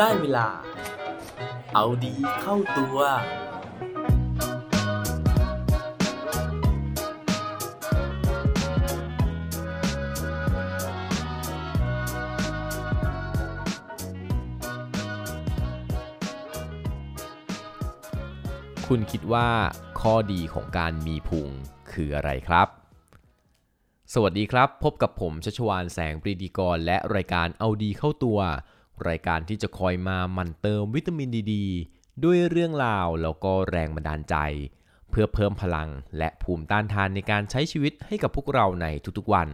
ได้เวลา เอาดีเข้าตัว คุณคิดว่าข้อดีของการมีพุงคืออะไรครับ สวัสดีครับ พบกับผมชัชวานแสงปรีดีกร และรายการเอาดีเข้าตัว รายการที่จะคอยมาหมั่นเติมวิตามินดีดด้วยเรื่องราวแล้วก็แรงบันดาลใจ เพื่อเพิ่มพลังและภูมิต้านทานในการใช้ชีวิตให้กับพวกเราในทุกๆวัน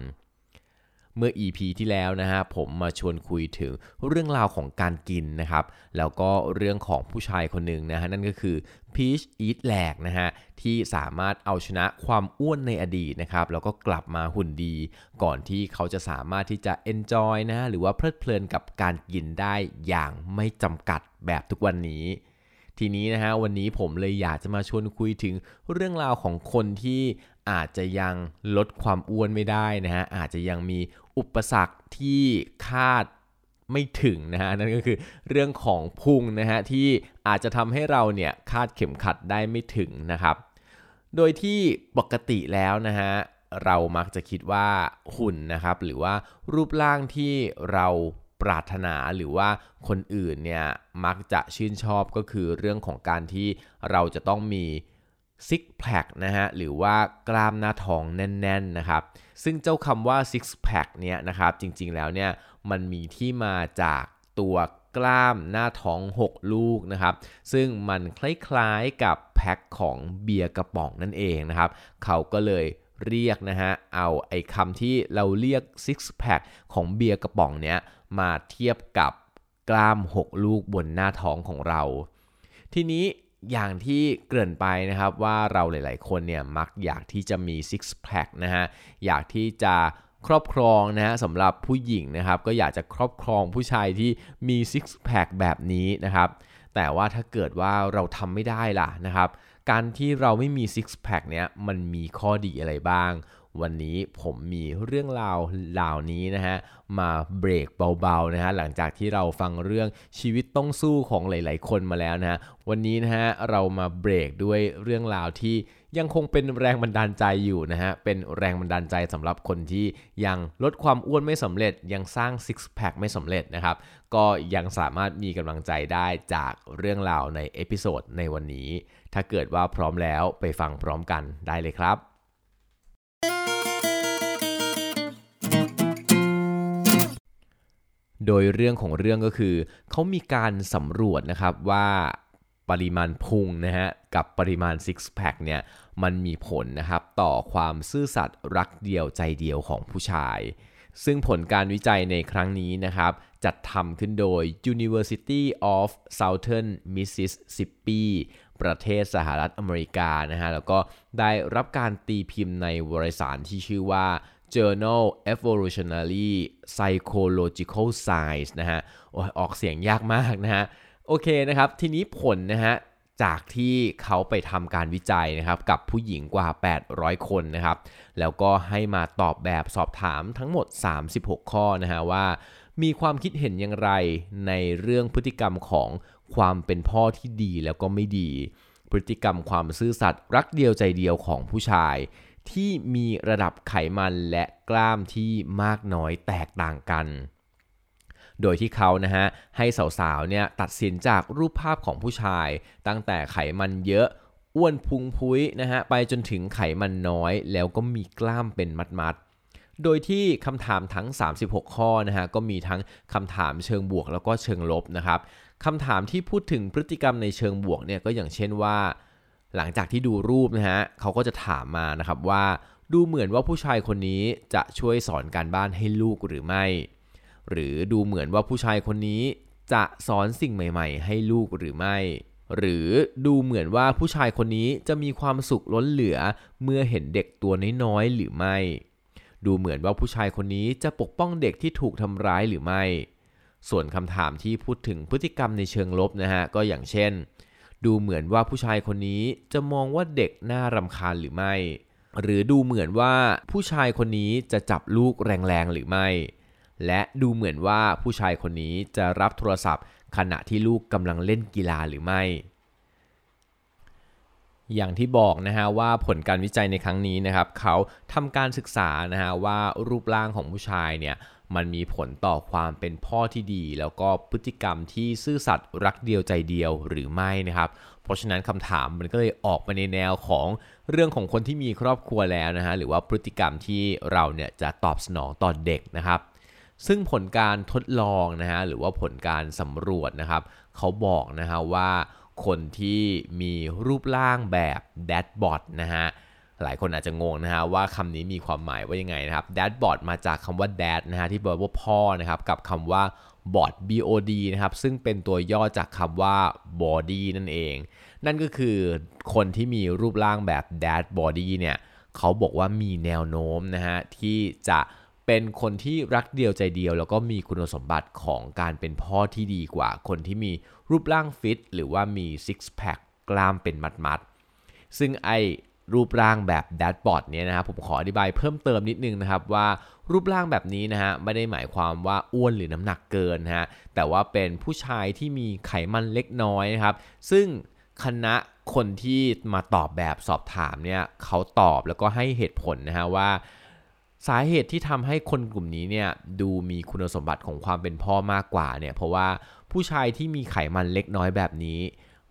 เมื่อ EP ที่แล้วนะฮะผมมาชวนคุยถึงเรื่องราวของการกินนะครับ แล้วก็เรื่องของผู้ชายคนหนึ่งนะฮะนั่นก็คือ Peach Eat Lag นะฮะที่สามารถเอาชนะความอ้วนในอดีตนะครับแล้วก็กลับมาหุ่นดี ก่อนที่เขาจะสามารถที่จะ enjoy นะหรือว่าเพลิดเพลินกับการกินได้อย่างไม่จำกัดแบบทุกวันนี้ ทีนี้นะฮะวันนี้ผมเลยอยากจะมาชวนคุยถึงเรื่องราวของคนที่อาจจะยังลดความอ้วนไม่ได้นะฮะอาจจะยังมีอุปสรรคที่คาดไม่ถึงนะฮะนั่นก็คือเรื่องของพุงนะฮะที่อาจจะทำให้เราเนี่ยคาดเข็มขัดได้ไม่ถึงนะครับ โดยที่ปกติแล้วนะฮะเรามักจะคิดว่าหุ่นนะครับหรือว่ารูปร่างที่เรา ปรารถนาหรือว่าคนอื่นเนี่ยมักจะชื่นชอบก็คือเรื่องของการที่เราจะต้องมีซิกแพคนะฮะหรือว่ากล้ามหน้าท้องแน่นๆนะครับซึ่งเจ้าคำว่าซิกแพคเนี่ยนะครับจริงๆแล้วเนี่ยมันมีที่มาจากตัวกล้ามหน้าท้อง 6 ลูกนะครับซึ่งมันคล้ายๆกับแพ็คของเบียร์กระป๋องนั่นเองนะครับเขาก็เลยเรียกนะฮะเอาไอ้คำที่เราเรียกซิกแพคของเบียร์กระป๋องเนี้ย มาเทียบกับกล้าม 6 ลูกบนหน้าท้องของเรา ทีนี้อย่างที่เกริ่นไปนะครับว่าเราหลาย ๆ คนเนี่ยมักอยากที่จะมีซิกแพคนะฮะอยากที่จะครอบครองนะฮะสำหรับผู้หญิงนะครับ ก็อยากจะครอบครองผู้ชายที่มีซิกแพคแบบนี้นะครับ แต่ว่าถ้าเกิดว่าเราทำไม่ได้ล่ะนะครับ การที่เราไม่มีซิกแพคเนี้ยมันมีข้อดีอะไรบ้าง วันนี้ผมมีเรื่องราวเหล่านี้นะฮะมาเบรกเบาๆนะฮะหลังจากที่เราฟังเรื่องชีวิตต้องสู้ของหลาย ๆ คนมาแล้วนะฮะวันนี้นะฮะเรามาเบรกด้วยเรื่องราวที่ยังคงเป็นแรงบันดาลใจอยู่นะฮะ เป็นแรงบันดาลใจสำหรับคนที่ยังลดความอ้วนไม่สำเร็จ ยังสร้าง six pack ไม่สำเร็จนะครับ ก็ยังสามารถมีกำลังใจได้จากเรื่องราวใน episode ในวันนี้ ถ้าเกิดว่าพร้อมแล้วไปฟังพร้อมกันได้เลยครับ โดยเรื่องของเรื่องก็คือเขามีการสำรวจนะครับว่าปริมาณพุงนะฮะกับปริมาณ six pack เนี่ยมันมีผลนะครับต่อความซื่อสัตย์รักเดียวใจเดียวของผู้ชาย ซึ่งผลการวิจัยในครั้งนี้นะครับจัดทำขึ้นโดย University of Southern Mississippi ประเทศสหรัฐอเมริกานะฮะแล้วก็ได้รับการตีพิมพ์ในวารสารที่ชื่อว่า Journal Evolutionary Psychological Science นะฮะออกเสียงยากมากนะฮะ โอเคนะครับ ทีนี้ผลนะฮะ จากที่เขาไปทำการวิจัยนะครับ กับผู้หญิงกว่า 800 คนนะครับ แล้วก็ให้มาตอบแบบสอบถามทั้งหมด 36 ข้อนะฮะว่ามีความคิดเห็นอย่างไรในเรื่องพฤติกรรมของความเป็นพ่อที่ดีแล้วก็ไม่ดี พฤติกรรมความซื่อสัตย์รักเดียวใจเดียวของผู้ชาย ที่มีระดับไขมันและกล้ามที่มากน้อยแตกต่างกัน โดยที่เขานะฮะให้สาวๆเนี่ยตัดสินจากรูปภาพของผู้ชาย ตั้งแต่ไขมันเยอะอ้วนพุงพุ้ยนะฮะไปจนถึงไขมันน้อยแล้วก็มีกล้ามเป็นมัดๆ โดยที่คำถามทั้ง 36 ข้อนะฮะก็มีทั้งคำถามเชิงบวกแล้วก็เชิงลบนะครับคำถามที่พูดถึงพฤติกรรมในเชิงบวกเนี่ยก็อย่างเช่นว่า หลังจากที่ดูรูปนะฮะเขาก็จะถามมานะครับว่าดูเหมือนว่าผู้ชายคนนี้จะช่วยสอนการบ้านให้ลูกหรือไม่ หรือดูเหมือนว่าผู้ชายคนนี้จะสอนสิ่งใหม่ ๆ ให้ลูกหรือไม่ หรือดูเหมือนว่าผู้ชายคนนี้จะมีความสุขล้นเหลือเมื่อเห็นเด็กตัวน้อยๆหรือไม่ ดูเหมือนว่าผู้ชายคนนี้จะปกป้องเด็กที่ถูกทำร้ายหรือไม่ ส่วนคำถามที่พูดถึงพฤติกรรมในเชิงลบนะฮะก็อย่างเช่น ดูเหมือนว่าผู้ชายคนนี้จะมองว่าเด็กน่ารำคาญหรือไม่ หรือดูเหมือนว่าผู้ชายคนนี้จะจับลูกแรงๆหรือไม่ และดูเหมือนว่าผู้ชายคนนี้จะรับโทรศัพท์ ขณะที่ลูกกำลังเล่นกีฬาหรือไม่ อย่างที่บอกนะฮะว่าผลการวิจัยในครั้งนี้นะครับ เขาทำการศึกษานะฮะว่ารูปร่างของผู้ชายเนี่ย มันมีผลต่อความเป็นพ่อที่ดี แล้วก็พฤติกรรมที่ซื่อสัตย์รักเดียวใจเดียวหรือไม่นะครับ เพราะฉะนั้นคำถามมันก็เลยออกมาในแนวของเรื่องของคนที่มีครอบครัวแล้วนะฮะหรือว่าพฤติกรรมที่เราเนี่ยจะตอบสนองต่อเด็กนะครับ ซึ่งผลการทดลองนะฮะหรือว่าผลการสำรวจนะครับเขาบอกนะฮะว่าคนที่มีรูปร่างแบบแดดบอทนะฮะ หลายคนอาจจะงงนะฮะว่าคำนี้มีความหมายว่ายังไงนะครับ dad bod มาจากคำว่า dad นะฮะที่แปลว่าพ่อนะครับกับคำว่า bod bod นะครับซึ่งเป็นตัวย่อจากคำว่า body นั่นเอง นั่นก็คือคนที่มีรูปร่างแบบ dad body เนี่ยเขาบอกว่ามีแนวโน้มนะฮะที่จะเป็นคนที่รักเดียวใจเดียว แล้วก็มีคุณสมบัติของการเป็นพ่อที่ดีกว่า คนที่มีรูปร่างฟิตหรือว่ามี six pack กล้ามเป็นมัดๆซึ่งไอ รูปร่างแบบแดดบอร์ดเนี่ยนะครับผมขออธิบายเพิ่มเติมนิดนึงนะครับว่ารูปร่างแบบนี้นะฮะไม่ได้หมายความว่าอ้วนหรือน้ำหนักเกินฮะแต่ว่าเป็นผู้ชายที่มีไขมันเล็กน้อยนะครับ ซึ่งคณะคนที่มาตอบแบบสอบถามเนี่ยเขาตอบแล้วก็ให้เหตุผลนะฮะว่า สาเหตุที่ทำให้คนกลุ่มนี้เนี่ยดูมีคุณสมบัติของความเป็นพ่อมากกว่าเนี่ยเพราะว่าผู้ชายที่มีไขมันเล็กน้อยแบบนี้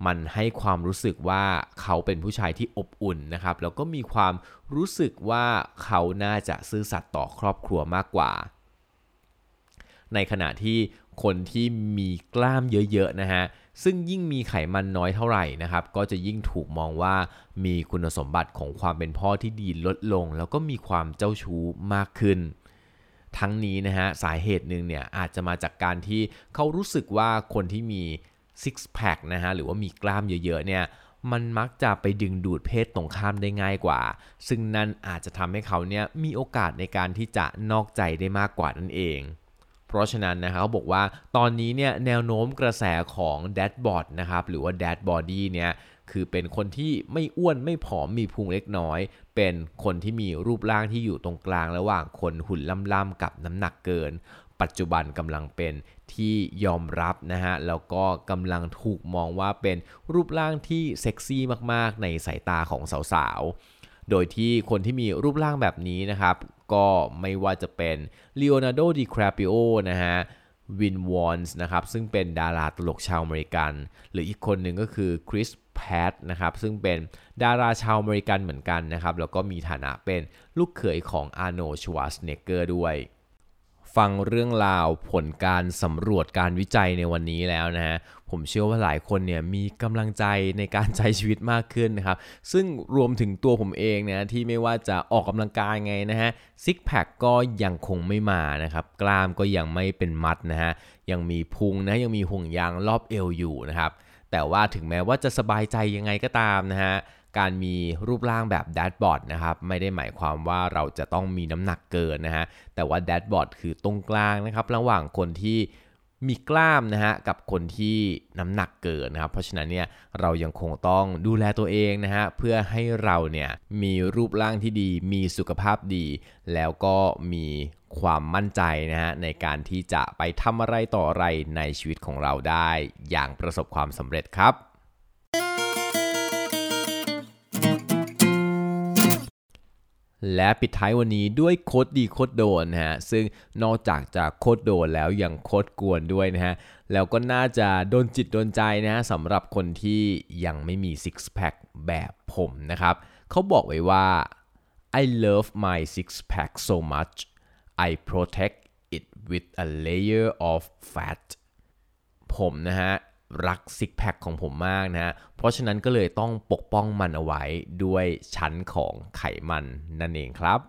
มันให้ความรู้สึกว่าเขาเป็นผู้ชายที่อบอุ่นนะครับ แล้วก็มีความรู้สึกว่าเขาน่าจะซื่อสัตย์ต่อครอบครัวมากกว่า ในขณะที่คนที่มีกล้ามเยอะๆนะฮะ ซึ่งยิ่งมีไขมันน้อยเท่าไหร่นะครับ ก็จะยิ่งถูกมองว่ามีคุณสมบัติของความเป็นพ่อที่ดีลดลง แล้วก็มีความเจ้าชู้มากขึ้นทั้งนี้นะฮะสาเหตุหนึ่งเนี่ยอาจจะมาจากการที่เขารู้สึกว่าคนที่มี ซิกแพคนะฮะหรือว่ามีกล้ามเยอะๆเนี่ยมันมักจะไปดึงดูดเพศตรงข้ามได้ง่ายกว่า ซึ่งนั่นอาจจะทำให้เขาเนี่ยมีโอกาสในการที่จะนอกใจได้มากกว่านั่นเอง เพราะฉะนั้นนะครับเขาบอกว่าตอนนี้เนี่ยแนวโน้มกระแสของ dad bod นะครับหรือว่า dad body เนี่ยคือเป็นคนที่ไม่อ้วนไม่ผอมมีพุงเล็กน้อย เป็นคนที่มีรูปร่างที่อยู่ตรงกลาง ระหว่างคนหุ่นล่ำๆกับน้ำหนักเกิน ปัจจุบันกำลังเป็น ที่ยอมรับนะฮะแล้วก็กำลังถูกมองว่าเป็นรูปร่างที่เซ็กซี่มากๆ ในสายตาของสาวๆ โดยที่คนที่มีรูปร่างแบบนี้นะครับ ก็ไม่ว่าจะเป็นลีโอนาร์โดดิคาปริโอนะฮะวินซ์ วอห์นนะครับซึ่งเป็นดาราตลกชาวอเมริกัน หรืออีกคนหนึ่งก็คือคริสแพรตต์นะครับซึ่งเป็นดาราชาวอเมริกันเหมือนกันนะครับแล้วก็มีฐานะเป็นลูกเขยของอาร์โนชวาสเนเกอร์ด้วย ฟังเรื่องราวผลการสำรวจการวิจัยในวันนี้แล้วนะฮะผมเชื่อว่าหลายคนเนี่ยมีกำลังใจในการใช้ชีวิตมากขึ้นนะครับ ซึ่งรวมถึงตัวผมเองนะที่ไม่ว่าจะออกกำลังกายไงนะฮะซิกแพคก็ยังคงไม่มานะครับ กล้ามก็ยังไม่เป็นมัดนะฮะยังมีพุงนะยังมีห่วงยางรอบเอวอยู่นะครับแต่ว่าถึงแม้ว่าจะสบายใจยังไงก็ตามนะฮะ การมีรูปร่างแบบแดดบอร์ดนะครับไม่ได้หมายความว่าเราจะต้องมีน้ำหนักเกินนะฮะแต่ว่าแดดบอร์ดคือตรงกลางนะครับระหว่างคนที่มีกล้ามนะฮะกับคนที่น้ำหนักเกินนะครับเพราะฉะนั้นเนี่ยเรายังคงต้องดูแลตัวเองนะฮะเพื่อให้เราเนี่ยมีรูปร่างที่ดี มีสุขภาพดี แล้วก็มีความมั่นใจนะฮะในการที่จะไปทำอะไรต่ออะไรในชีวิตของเราได้ อย่างประสบความสำเร็จครับ และปิดท้ายวันนี้ด้วยโคตรดีโคตรโดนนะฮะซึ่งนอกจากจะโคตรโดนแล้วยังโคตรกวนด้วยนะฮะแล้วก็น่าจะโดนจิตโดนใจนะฮะสำหรับคนที่ยังไม่มี six pack แบบผมนะครับเขาบอกไว้ว่า I love my six pack so much I protect it with a layer of fat ผมนะฮะ รักซิกแพคของผมมากนะ เพราะฉะนั้นก็เลยต้องปกป้องมันเอาไว้ด้วยชั้นของไขมันนั่นเองครับ